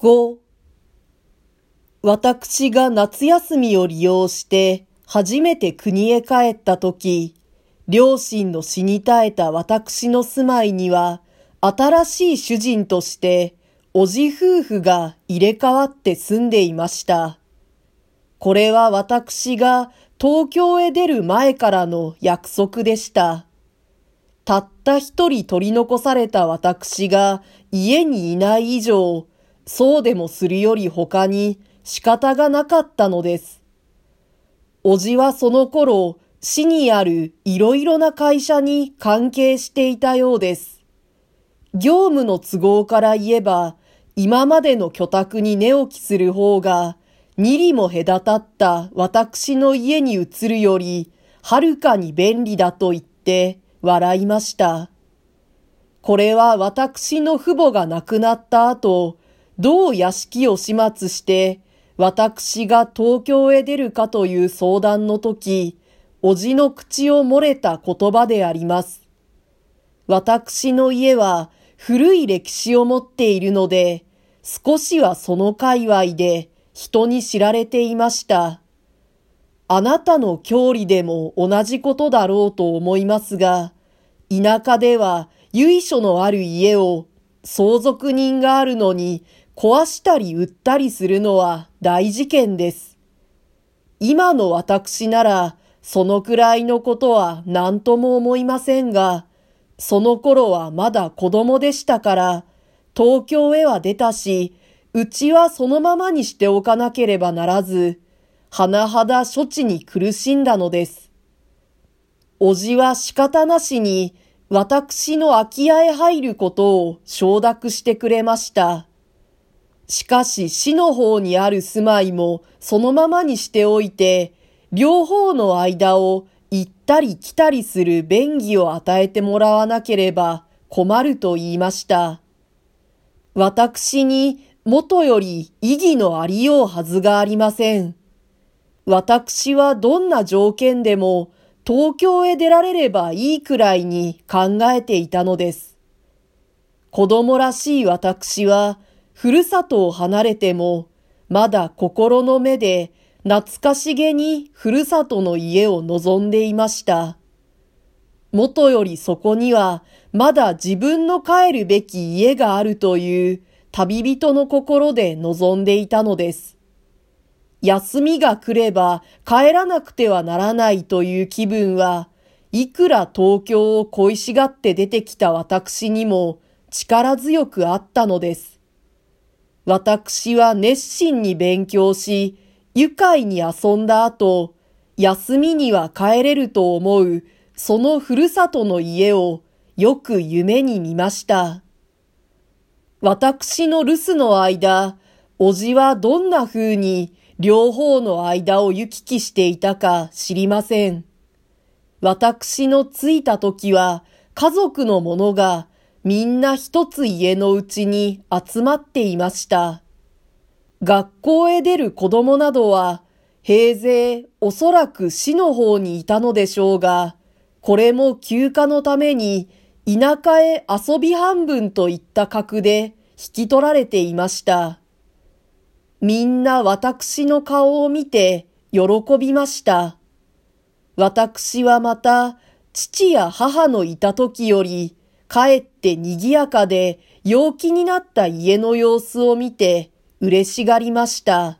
5私が夏休みを利用して初めて国へ帰った時、両親の死に絶えた私の住まいには、新しい主人として、おじ夫婦が入れ替わって住んでいました。これは私が東京へ出る前からの約束でした。たった一人取り残された私が家にいない以上、そうでもするより他に仕方がなかったのです。おじはその頃、市にあるいろいろな会社に関係していたようです。業務の都合から言えば、今までの居宅に寝起きする方が、二里も隔たった私の家に移るより、はるかに便利だと言って笑いました。これは私の父母が亡くなった後、どう屋敷を始末して、私が東京へ出るかという相談の時、おじの口を漏れた言葉であります。私の家は古い歴史を持っているので、少しはその界隈で人に知られていました。あなたの郷里でも同じことだろうと思いますが、田舎では由緒のある家を相続人があるのに壊したり売ったりするのは大事件です。今の私ならそのくらいのことは何とも思いませんが、その頃はまだ子供でしたから、東京へは出たし、うちはそのままにしておかなければならず、甚だ処置に苦しんだのです。おじは仕方なしに、私の空き家へ入ることを承諾してくれました。しかし死の方にある住まいもそのままにしておいて、両方の間を行ったり来たりする便宜を与えてもらわなければ困ると言いました。私に元より意義のありようはずがありません。私はどんな条件でも東京へ出られればいいくらいに考えていたのです。子供らしい私は、ふるさとを離れても、まだ心の目で懐かしげにふるさとの家を望んでいました。元よりそこにはまだ自分の帰るべき家があるという旅人の心で望んでいたのです。休みが来れば帰らなくてはならないという気分はいくら東京を恋しがって出てきた私にも力強くあったのです。私は熱心に勉強し、愉快に遊んだ後、休みには帰れると思う、そのふるさとの家をよく夢に見ました。私の留守の間、おじはどんな風に両方の間を行き来していたか知りません。私の着いた時は家族の者がみんな一つ家のうちに集まっていました。学校へ出る子供などは、平勢おそらく市の方にいたのでしょうが、これも休暇のために田舎へ遊び半分といった格で引き取られていました。みんな私の顔を見て喜びました。私はまた父や母のいた時よりかえって賑やかで陽気になった家の様子を見て嬉しがりました。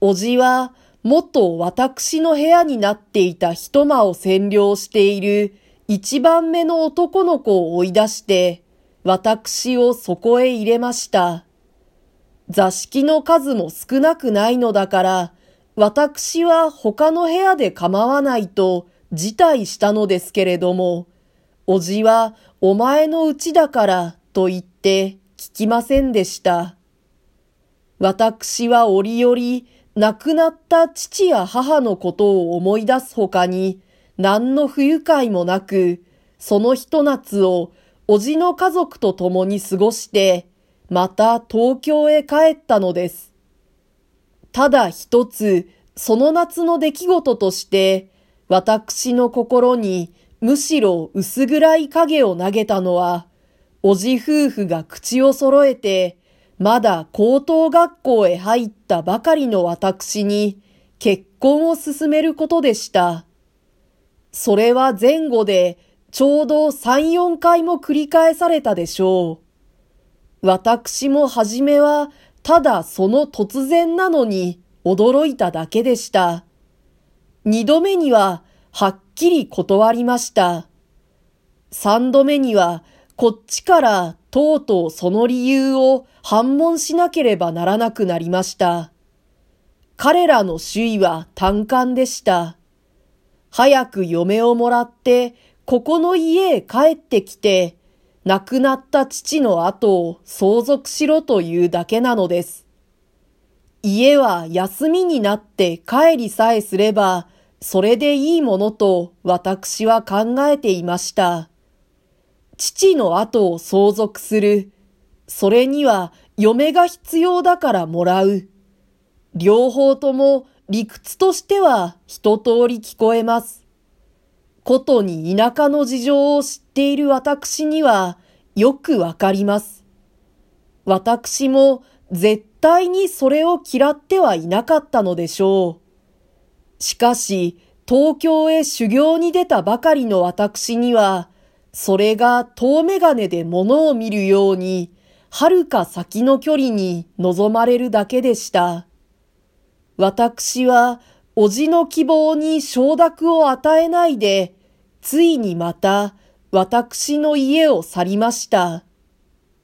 おじは、元私の部屋になっていた一間を占領している一番目の男の子を追い出して、私をそこへ入れました。座敷の数も少なくないのだから、私は他の部屋で構わないと辞退したのですけれども、おじはお前のうちだからと言って聞きませんでした。私は折々亡くなった父や母のことを思い出すほかに何の不愉快もなく、そのひと夏をおじの家族と共に過ごして、また東京へ帰ったのです。ただ一つ、その夏の出来事として、私の心にむしろ薄暗い影を投げたのは、おじ夫婦が口を揃えて、まだ高等学校へ入ったばかりの私に結婚を進めることでした。それは前後でちょうど3、4回も繰り返されたでしょう。私もはじめはただその突然なのに驚いただけでした。二度目にははっきり断りました。三度目にはこっちからとうとうその理由を反問しなければならなくなりました。彼らの首位は単管でした。早く嫁をもらって、ここの家へ帰ってきて、亡くなった父の後を相続しろというだけなのです。家は休みになって帰りさえすれば、それでいいものと私は考えていました。父の後を相続する。それには嫁が必要だからもらう。両方とも理屈としては一通り聞こえます。ことに田舎の事情を知っている私にはよくわかります。私も絶対にそれを嫌ってはいなかったのでしょう。しかし、東京へ修行に出たばかりの私には、それが遠眼鏡で物を見るように、遥か先の距離に望まれるだけでした。私は、おじの希望に承諾を与えないで、ついにまた、私の家を去りました。